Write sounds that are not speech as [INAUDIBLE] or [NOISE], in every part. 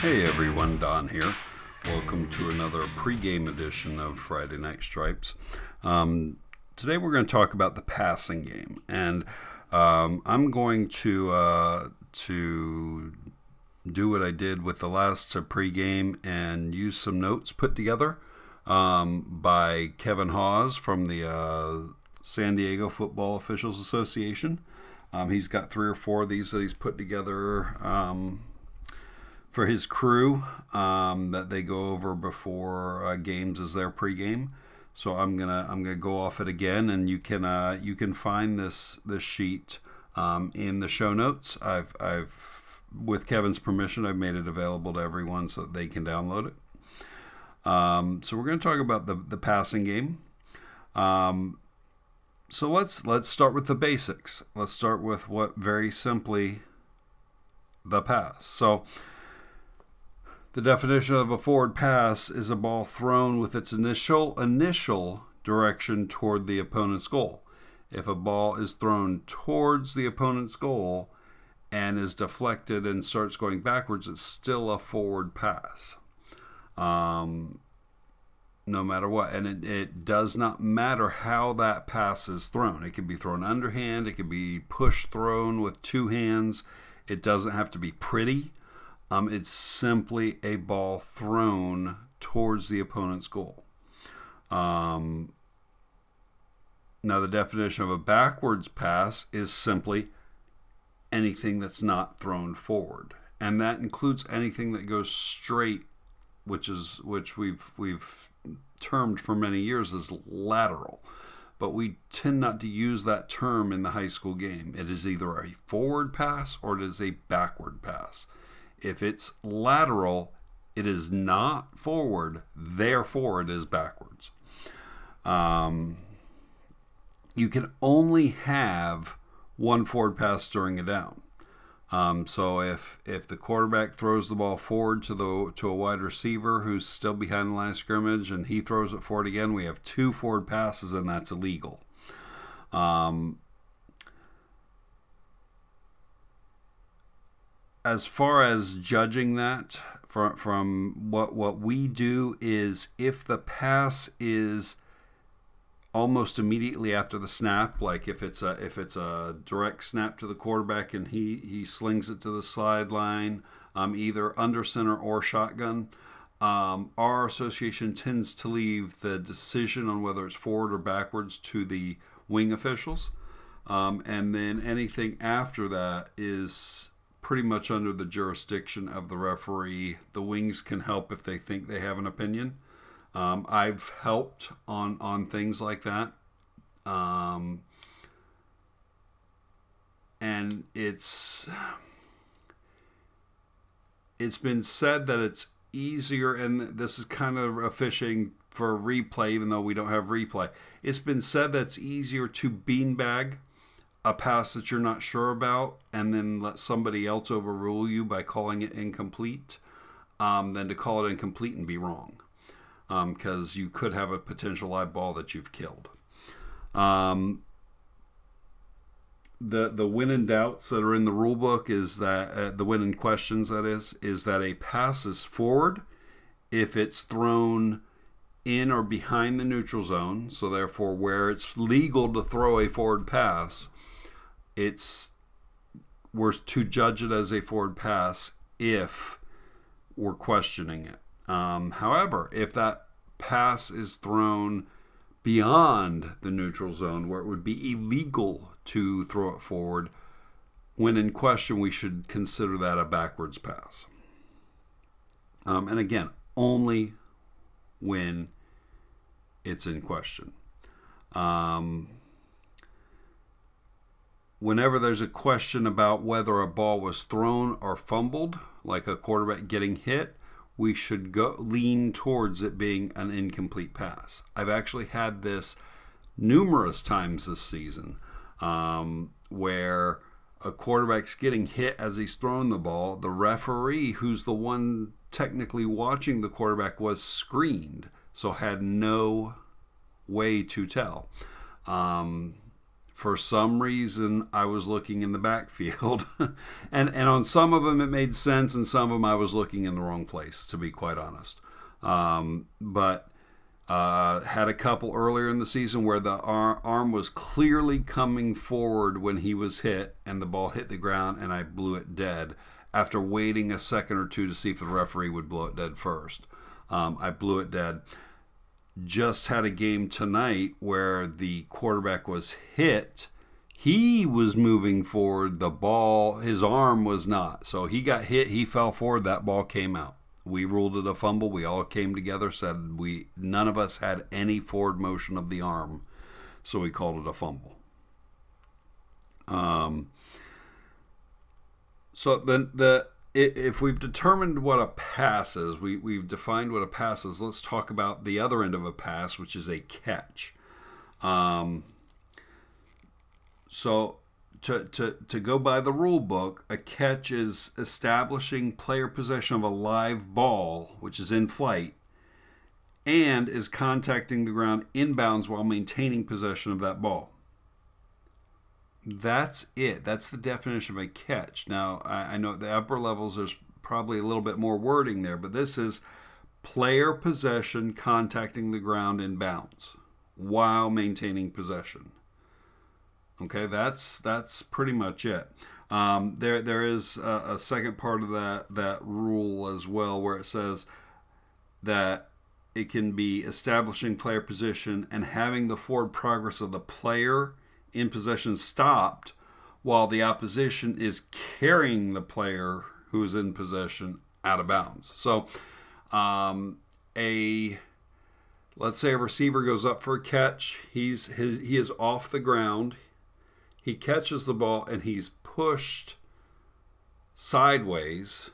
Hey everyone, Don here. Welcome to another pregame edition of Friday Night Stripes. Um, today we're going to talk about the passing game, and um, I'm going to uh, to do what I did with the last pregame and use some notes put together um, by Kevin Hawes from the uh, San Diego Football Officials Association. Um, he's got three or four of these that he's put together um, for his crew um, that they go over before uh, games as their pregame. So I'm gonna I'm gonna go off it again, and you can uh, you can find this this sheet um, in the show notes. I've I've with Kevin's permission, I've made it available to everyone so they can download it. Um, so we're going to talk about the the passing game. Um, so let's let's start with the basics. Let's start with what very simply the pass. So the definition of a forward pass is a ball thrown with its initial initial direction toward the opponent's goal. If a ball is thrown towards the opponent's goal and is deflected and starts going backwards, it's still a forward pass. Um, no matter what. And it, it, does not matter how that pass is thrown. It can be thrown underhand, it can be push thrown with two hands. It doesn't have to be pretty. Um, it's simply a ball thrown towards the opponent's goal. Um, now, the definition of a backwards pass is simply anything that's not thrown forward, and that includes anything that goes straight, which is which we've we've termed for many years as lateral. But we tend not to use that term in the high school game. It is either a forward pass or it is a backward pass. If it's lateral, it is not forward, therefore it is backwards. Um, you can only have one forward pass during a down. Um, so if if the quarterback throws the ball forward to the to a wide receiver who's still behind the line of scrimmage and he throws it forward again, we have two forward passes and that's illegal. Um, as far as judging that from from what what we do is if the pass is almost immediately after the snap like if it's a if it's a direct snap to the quarterback and he he slings it to the sideline um, either under center or shotgun um, our association tends to leave the decision on whether it's forward or backwards to the wing officials. Um, and then anything after that is pretty much under the jurisdiction of the referee. The wings can help if they think they have an opinion. Um, I've helped on on things like that, um, and it's it's been said that it's easier, and this is kind of a fishing for replay, even though we don't have replay. It's been said that it's easier to beanbag a pass that you're not sure about and then let somebody else overrule you by calling it incomplete um, than to call it incomplete and be wrong because um, you could have a potential live ball that you've killed. Um, the the when in doubts that are in the rule book is that uh, the when in questions that is is that a pass is forward if it's thrown in or behind the neutral zone so therefore where it's legal to throw a forward pass it's we're to judge it as a forward pass if we're questioning it. Um, however, if that pass is thrown beyond the neutral zone where it would be illegal to throw it forward, when in question, we should consider that a backwards pass. Um, and again, only when it's in question. Um, whenever there's a question about whether a ball was thrown or fumbled, like a quarterback getting hit, we should go lean towards it being an incomplete pass. I've actually had this numerous times this season um, where a quarterback's getting hit as he's throwing the ball. The referee, who's the one technically watching the quarterback, was screened, so had no way to tell. Um, for some reason I was looking in the backfield, [LAUGHS] and and on some of them it made sense, and some of them I was looking in the wrong place, to be quite honest. Um, but uh, had a couple earlier in the season where the ar- arm was clearly coming forward when he was hit, and the ball hit the ground, and I blew it dead after waiting a second or two to see if the referee would blow it dead first. Um, I blew it dead just had a game tonight where the quarterback was hit. He was moving forward. The ball, his arm was not. So he got hit. He fell forward. That ball came out. We ruled it a fumble. We all came together, said we none of us had any forward motion of the arm, so we called it a fumble. Um. So then the if we've determined what a pass is, we, we've defined what a pass is, let's talk about the other end of a pass, which is a catch. Um, so, to, to, to go by the rule book, a catch is establishing player possession of a live ball, which is in flight, and is contacting the ground inbounds while maintaining possession of that ball. That's it. That's the definition of a catch. Now, I, I know at the upper levels there's probably a little bit more wording there, but this is player possession contacting the ground in bounds while maintaining possession. Okay, that's that's pretty much it. Um, there there is a, a, second part of that that rule as well, where it says that it can be establishing player position and having the forward progress of the player in possession stopped while the opposition is carrying the player who is in possession out of bounds. So, um, a let's say a receiver goes up for a catch. He's his he is off the ground. He catches the ball and he's pushed sideways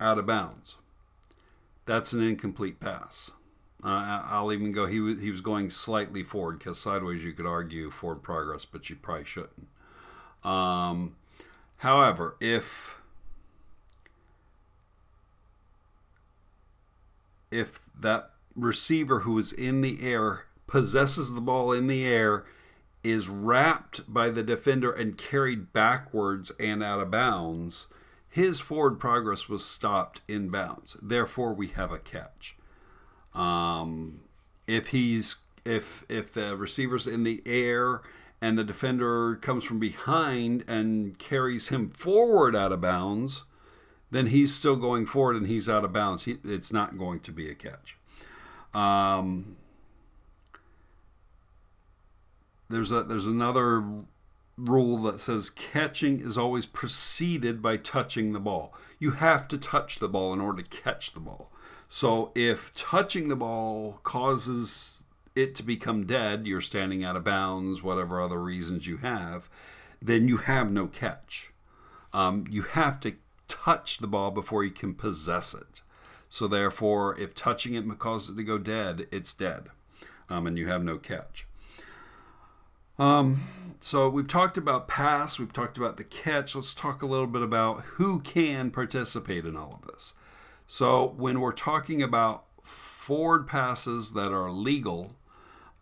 out of bounds. That's an incomplete pass. Uh, I'll even go. He was he was going slightly forward because sideways you could argue forward progress, but you probably shouldn't. Um, however, if if that receiver who is in the air possesses the ball in the air, is wrapped by the defender and carried backwards and out of bounds, his forward progress was stopped in bounds. Therefore, we have a catch. Um, if he's if if the receiver's in the air and the defender comes from behind and carries him forward out of bounds, then he's still going forward and he's out of bounds. He, it's not going to be a catch. Um, there's a there's another rule that says catching is always preceded by touching the ball. You have to touch the ball in order to catch the ball. So if touching the ball causes it to become dead, you're standing out of bounds, whatever other reasons you have, then you have no catch. Um, you have to touch the ball before you can possess it. So therefore, if touching it causes it to go dead, it's dead, um, and you have no catch. Um, so we've talked about pass, we've talked about the catch. Let's talk a little bit about who can participate in all of this. So when we're talking about forward passes that are legal,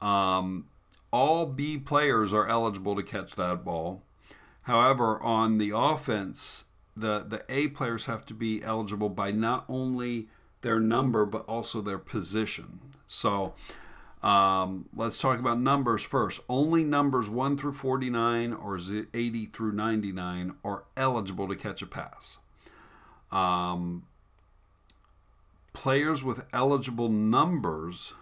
um, all B players are eligible to catch that ball. However, on the offense, the, the A players have to be eligible by not only their number but also their position. So um, let's talk about numbers first. Only numbers 1 through 49 or 80 through 99 are eligible to catch a pass. Um, players with eligible numbers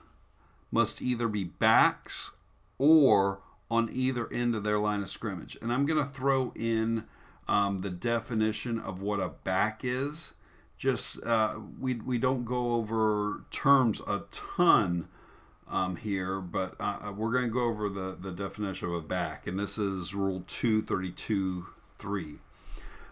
must either be backs or on either end of their line of scrimmage. And I'm going to throw in um, the definition of what a back is. Just uh, we, we don't go over terms a ton um, here, but uh, uh we're going to go over the, the definition of a back. And this is Rule 232.3.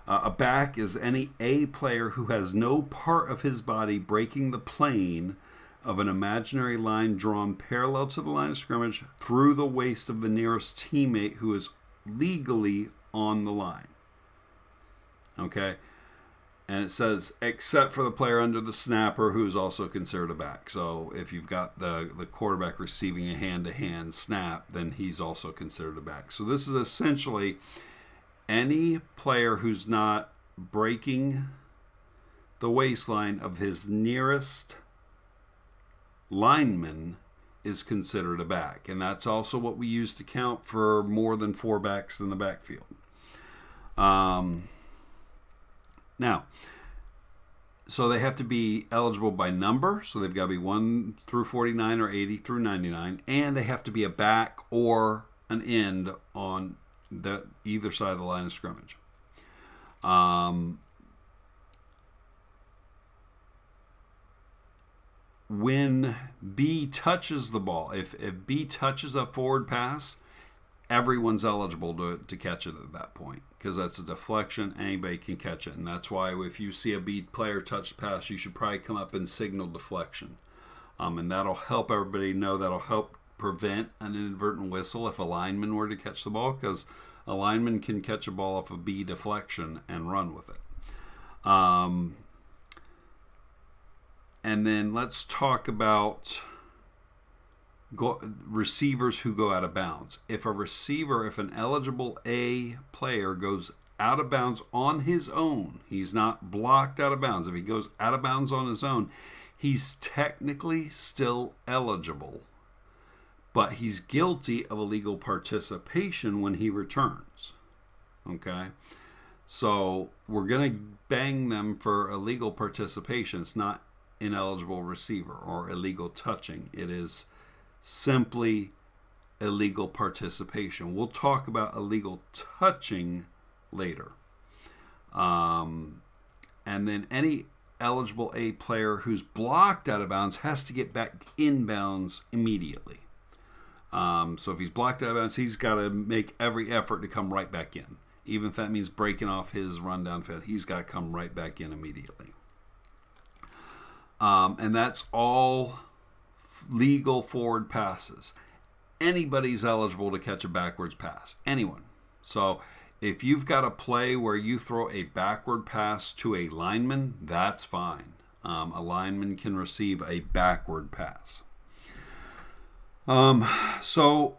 Uh, a back is any A player who has no part of his body breaking the plane of an imaginary line drawn parallel to the line of scrimmage through the waist of the nearest teammate who is legally on the line. Okay? and it says except for the player under the snapper who's also considered a back. So if you've got the the quarterback receiving a hand to hand snap, then he's also considered a back. So this is essentially any player who's not breaking the waistline of his nearest lineman is considered a back. And that's also what we use to count for more than four backs in the backfield. Um, now, so they have to be eligible by number. So they've got to be 1 through 49 or 80 through 99. And they have to be a back or an end on the either side of the line of scrimmage. Um, when B touches the ball, if, if B touches a forward pass, everyone's eligible to, to catch it at that point because that's a deflection. Anybody can catch it. And that's why if you see a B player touch pass, you should probably come up and signal deflection. Um, and that'll help everybody know, that'll help prevent an inadvertent whistle if a lineman were to catch the ball because a lineman can catch a ball off a B deflection and run with it. Um, and then let's talk about go, receivers who go out of bounds. If a receiver, if an eligible A player goes out of bounds on his own, he's not blocked out of bounds. If he goes out of bounds on his own, he's technically still eligible, but he's guilty of illegal participation when he returns. Okay? So we're going to bang them for illegal participation. It's not ineligible receiver or illegal touching. It is simply illegal participation. We'll talk about illegal touching later. Um, and then any eligible A player who's blocked out of bounds has to get back in bounds immediately. Um, so if he's blocked out of bounds, he's got to make every effort to come right back in. Even if that means breaking off his rundown fit, he's got to come right back in immediately. Um, and that's all legal forward passes. Anybody's eligible to catch a backwards pass. Anyone. So if you've got a play where you throw a backward pass to a lineman, that's fine. Um, a lineman can receive a backward pass. Um, so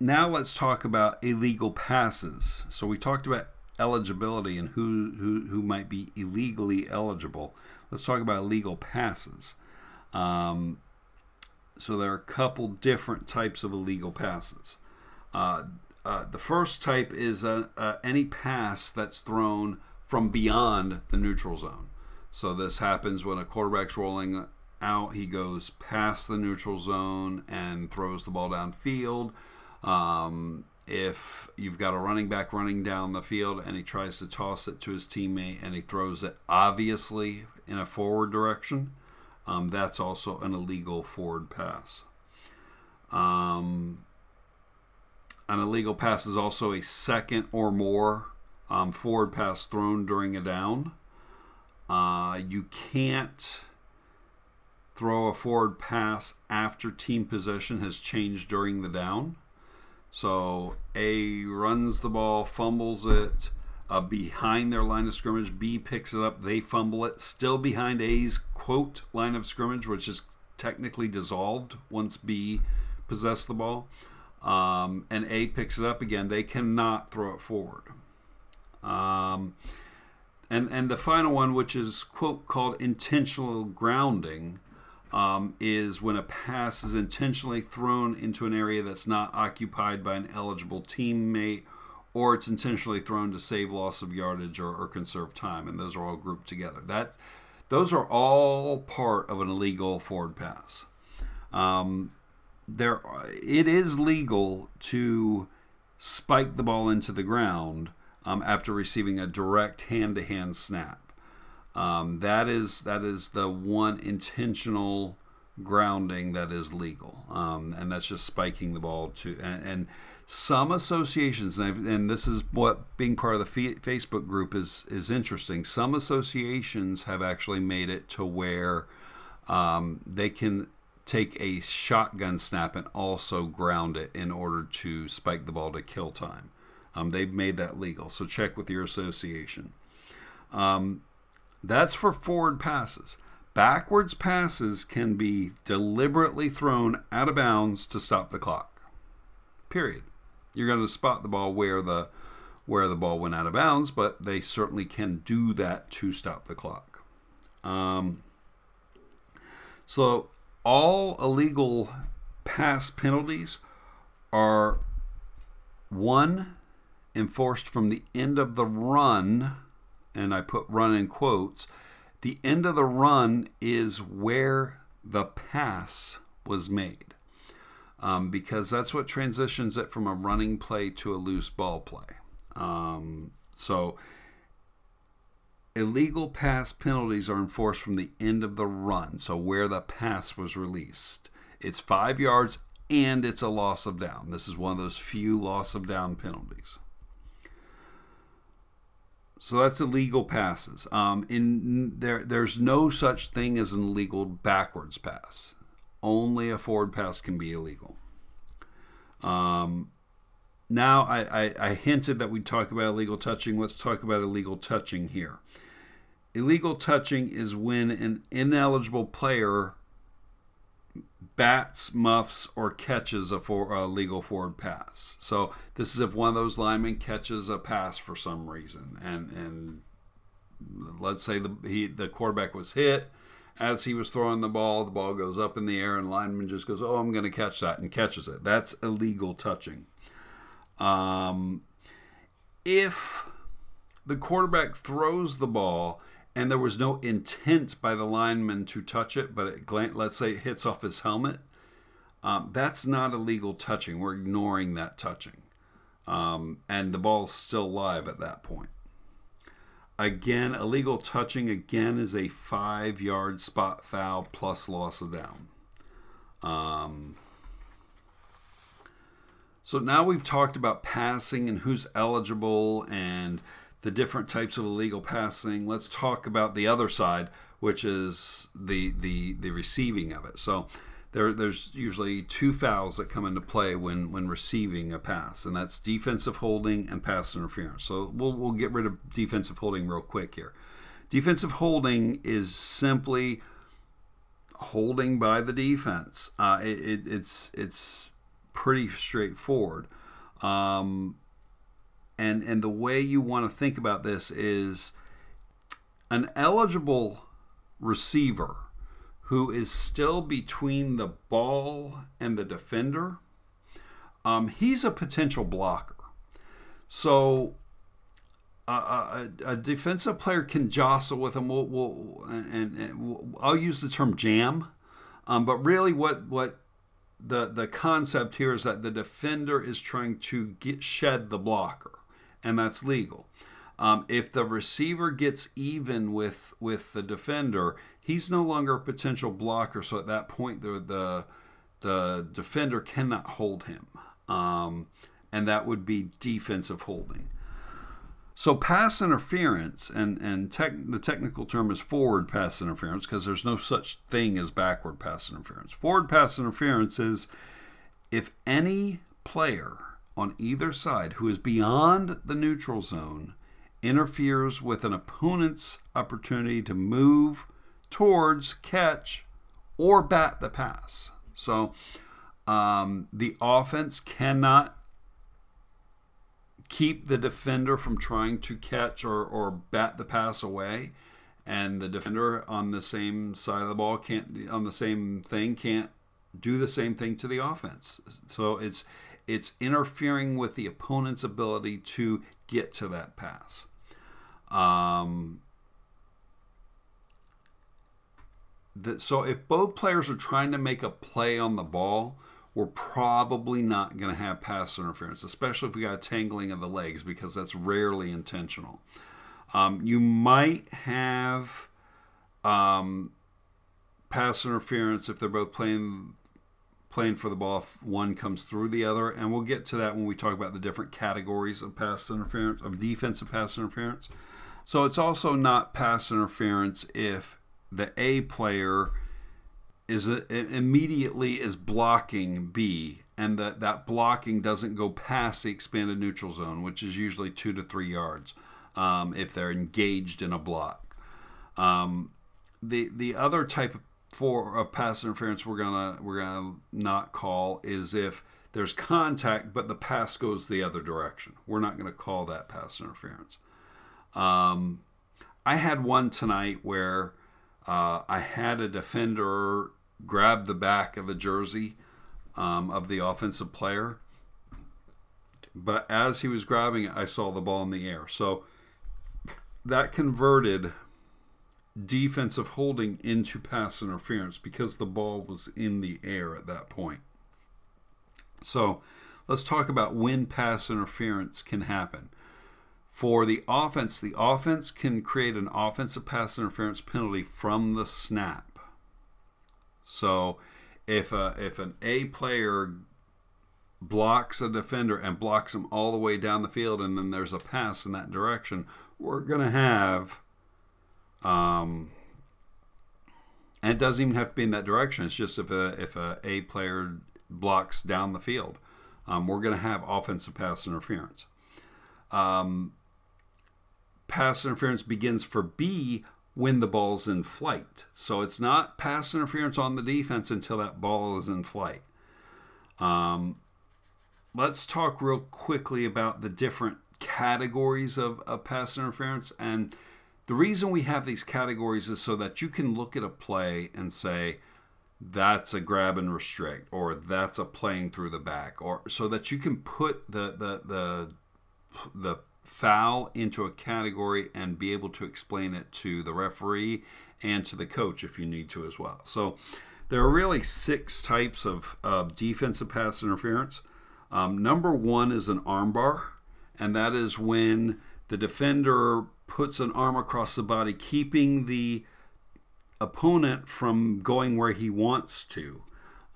now let's talk about illegal passes. So we talked about eligibility and who, who, who might be illegally eligible. Let's talk about illegal passes. Um, so there are a couple different types of illegal passes. Uh, uh, the first type is any pass that's thrown from beyond the neutral zone. So this happens when a quarterback's rolling out, he goes past the neutral zone and throws the ball downfield. Um, if you've got a running back running down the field and he tries to toss it to his teammate and he throws it obviously in a forward direction, um, that's also an illegal forward pass. Um, an illegal pass is also a second or more um, forward pass thrown during a down. Uh, you can't throw a forward pass after team possession has changed during the down. So A runs the ball, fumbles it uh, behind their line of scrimmage. B picks it up, they fumble it, still behind A's quote line of scrimmage, which is technically dissolved once B possess the ball. Um, and A picks it up again. They cannot throw it forward. Um, and and the final one, which is quote called intentional grounding, um, is when a pass is intentionally thrown into an area that's not occupied by an eligible teammate, or it's intentionally thrown to save loss of yardage or, or conserve time, and those are all grouped together. That those are all part of an illegal forward pass. Um, there, it is legal to spike the ball into the ground um, after receiving a direct hand-to-hand snap. Um, that is that is the one intentional grounding that is legal, um, and that's just spiking the ball to. And, and some associations, and, and, this is what being part of the Facebook group is is interesting. Some associations have actually made it to where um, they can take a shotgun snap and also ground it in order to spike the ball to kill time. Um, they've made that legal, so check with your association. Um, that's for forward passes. Backwards passes can be deliberately thrown out of bounds to stop the clock. Period. You're going to spot the ball where the where the ball went out of bounds, but they certainly can do that to stop the clock. Um, so all illegal pass penalties are one enforced from the end of the run, and I put run in quotes. The end of the run is where the pass was made. Um, because that's what transitions it from a running play to a loose ball play. Um, so illegal pass penalties are enforced from the end of the run, so where the pass was released. It's five yards and it's a loss of down. This is one of those few loss of down penalties. So that's illegal passes. Um, in there, there's no such thing as an illegal backwards pass. Only a forward pass can be illegal. Um, now I, I, I hinted that we'd talk about illegal touching. Let's talk about illegal touching here. Illegal touching is when an ineligible player bats, muffs, or catches a, for, a legal forward pass. So this is if one of those linemen catches a pass for some reason, and and let's say the he the quarterback was hit as he was throwing the ball, the ball goes up in the air, and lineman just goes, "Oh, I'm going to catch that," and catches it. That's illegal touching. Um, if the quarterback throws the ball and there was no intent by the lineman to touch it, but it, let's say it hits off his helmet, um, that's not illegal touching. We're ignoring that touching. Um, and the ball's still live at that point. Again, illegal touching again is a five yard spot foul plus loss of down. Um, so now we've talked about passing and who's eligible and the different types of illegal passing. Let's talk about the other side, which is the the the receiving of it. So there there's usually two fouls that come into play when when receiving a pass, and that's defensive holding and pass interference. So we'll we'll get rid of defensive holding real quick here. Defensive holding is simply holding by the defense. Uh, it, it, it's it's pretty straightforward. Um, and and the way you want to think about this is an eligible receiver who is still between the ball and the defender um, he's a potential blocker. So a, a, defensive player can jostle with him. We'll, we'll and, and we'll, i'll use the term jam um, but really what what the the concept here is that the defender is trying to get shed the blocker and that's legal. Um, if the receiver gets even with with the defender, he's no longer a potential blocker. So at that point, the the, the defender cannot hold him, um, and that would be defensive holding. So pass interference, and and tech, the technical term is forward pass interference because there's no such thing as backward pass interference. Forward pass interference is if any player on either side who is beyond the neutral zone interferes with an opponent's opportunity to move towards, catch, or bat the pass. So um, the offense cannot keep the defender from trying to catch or, or bat the pass away. And the defender on the same side of the ball can't, on the same thing, can't do the same thing to the offense. So it's it's interfering with the opponent's ability to get to that pass. Um, the, so if both players are trying to make a play on the ball, we're probably not going to have pass interference, especially if we got tangling of the legs, because that's rarely intentional. Um, you might have um, pass interference if they're both playing playing for the ball if one comes through the other. And we'll get to that when we talk about the different categories of pass interference, of defensive pass interference. So it's also not pass interference if the A player is a, immediately is blocking B and that that blocking doesn't go past the expanded neutral zone, which is usually two to three yards. um, if they're engaged in a block. Um, the the other type for a pass interference we're gonna we're gonna not call is if there's contact but the pass goes the other direction. We're not gonna call that pass interference. Um, I had one tonight where uh, I had a defender grab the back of the jersey um, of the offensive player, but as he was grabbing it, I saw the ball in the air. So that converted defensive holding into pass interference because the ball was in the air at that point. So let's talk about when pass interference can happen. For the offense, the offense can create an offensive pass interference penalty from the snap. So if a, if an A player blocks a defender and blocks him all the way down the field and then there's a pass in that direction, we're going to have um, and it doesn't even have to be in that direction. It's just if a if a A player blocks down the field, um, we're going to have offensive pass interference. Um, pass interference begins for B when the ball's in flight. So it's not pass interference on the defense until that ball is in flight. Um, let's talk real quickly about the different categories of, of pass interference and the reason we have these categories is so that you can look at a play and say, that's a grab and restrict, or that's a playing through the back, or so that you can put the the the the foul into a category and be able to explain it to the referee and to the coach if you need to as well. So there are really six types of, of defensive pass interference. Um, number one is an armbar, and that is when the defender puts an arm across the body, keeping the opponent from going where he wants to.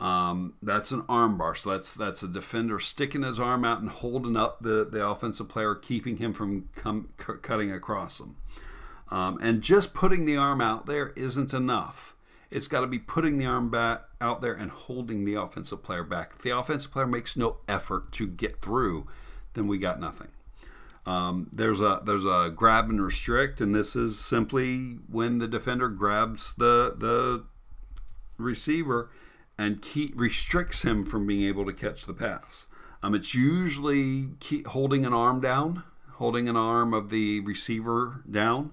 Um, that's an armbar. So that's that's a defender sticking his arm out and holding up the, the offensive player, keeping him from come, c- cutting across him. Um, and just putting the arm out there isn't enough. It's got to be putting the arm back out there and holding the offensive player back. If the offensive player makes no effort to get through, then we got nothing. Um, there's a there's a grab and restrict, and this is simply when the defender grabs the the receiver and keep, restricts him from being able to catch the pass. Um, it's usually holding an arm down, holding an arm of the receiver down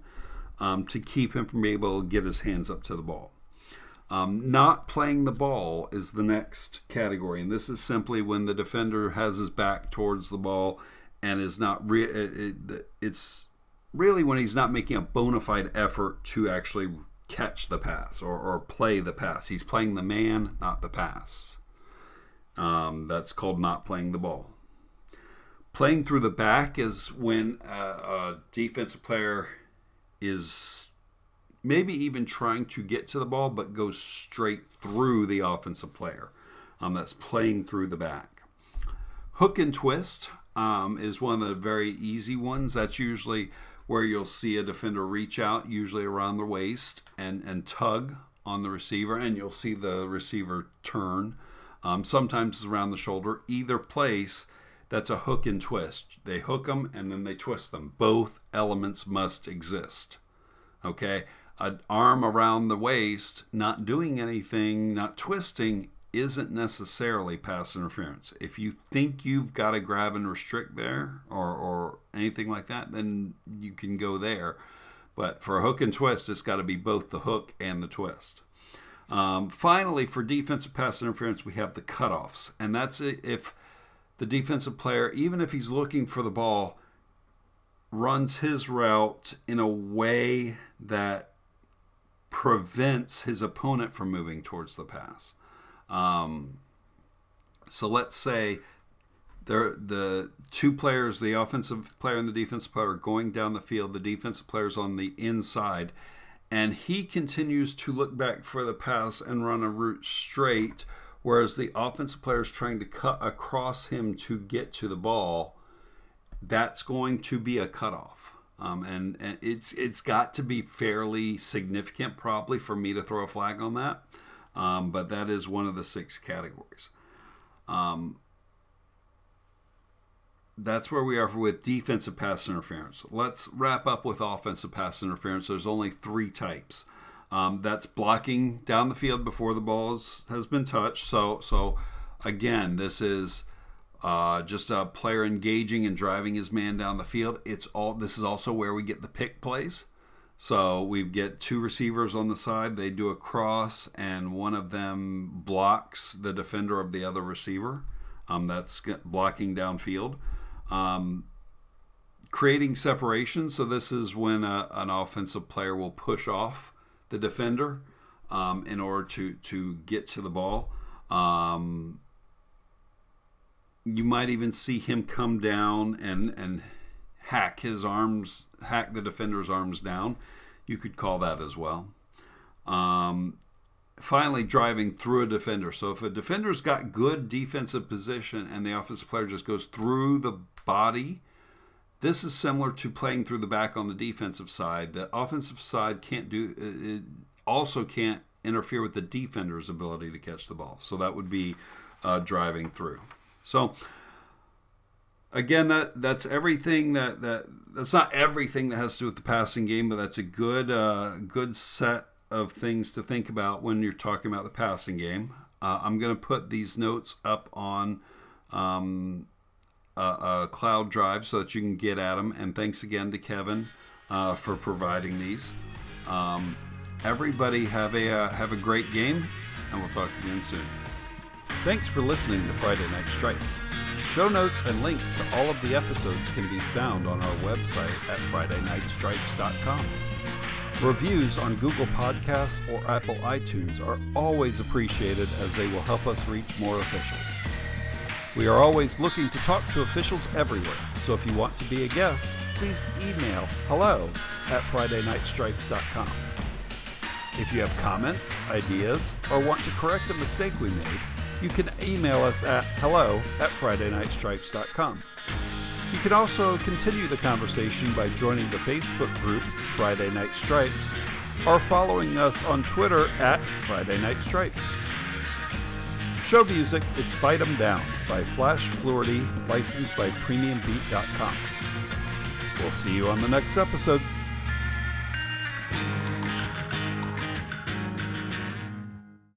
um, to keep him from being able to get his hands up to the ball. Um, not playing the ball is the next category, and this is simply when the defender has his back towards the ball and is not re- it, it, it's really when he's not making a bona fide effort to actually catch the pass or, or play the pass. He's playing the man, not the pass. Um, that's called not playing the ball. Playing through the back is when a, a defensive player is maybe even trying to get to the ball but goes straight through the offensive player. Um, that's playing through the back. Hook and twist um, is one of the very easy ones. That's usually where you'll see a defender reach out, usually around the waist, and, and tug on the receiver, and you'll see the receiver turn. Um, sometimes it's around the shoulder. Either place, that's a hook and twist. They hook them and then they twist them. Both elements must exist. Okay? An arm around the waist, not doing anything, not twisting, isn't necessarily pass interference. If you think you've got to grab and restrict there or, or anything like that, then you can go there. But for a hook and twist, it's got to be both the hook and the twist. Um, finally, for defensive pass interference, we have the cutoffs. And that's if the defensive player, even if he's looking for the ball, runs his route in a way that prevents his opponent from moving towards the pass. Um, so let's say the the two players, the offensive player and the defensive player, are going down the field. The defensive player's on the inside, and he continues to look back for the pass and run a route straight, whereas the offensive player is trying to cut across him to get to the ball. That's going to be a cutoff. Um, and, and it's it's got to be fairly significant, probably, for me to throw a flag on that. Um, but that is one of the six categories. Um, that's where we are with defensive pass interference. Let's wrap up with offensive pass interference. There's only three types. Um, that's blocking down the field before the ball is, has been touched. So, so again, this is uh, just a player engaging and driving his man down the field. It's all. This is also where we get the pick plays. So we get two receivers on the side. They do a cross, and one of them blocks the defender of the other receiver. Um, that's blocking downfield. Um, creating separation. So this is when a, an offensive player will push off the defender um, in order to to get to the ball. Um, you might even see him come down and and hack his arms, hack the defender's arms down. You could call that as well. Um, finally, driving through a defender. So if a defender's got good defensive position and the offensive player just goes through the body, this is similar to playing through the back on the defensive side. The offensive side can't do it also can't interfere with the defender's ability to catch the ball. So that would be uh, driving through. So again, that that's everything that that that's not everything that has to do with the passing game, but that's a good uh, good set of things to think about when you're talking about the passing game. Uh, I'm going to put these notes up on um, a, a, cloud drive so that you can get at them. And thanks again to Kevin uh, for providing these. Um, everybody have a uh, have a great game, and we'll talk again soon. Thanks for listening to Friday Night Stripes. Show notes and links to all of the episodes can be found on our website at FridayNightStripes.com. Reviews on Google Podcasts or Apple iTunes are always appreciated as they will help us reach more officials. We are always looking to talk to officials everywhere, so if you want to be a guest, please email hello at FridayNightStripes.com. If you have comments, ideas, or want to correct a mistake we made, you can email us at hello at FridayNightStripes.com. You can also continue the conversation by joining the Facebook group Friday Night Stripes or following us on Twitter at Friday Night Stripes. Show music is Fight 'em Down by Flash Fluorty, licensed by PremiumBeat.com. We'll see you on the next episode.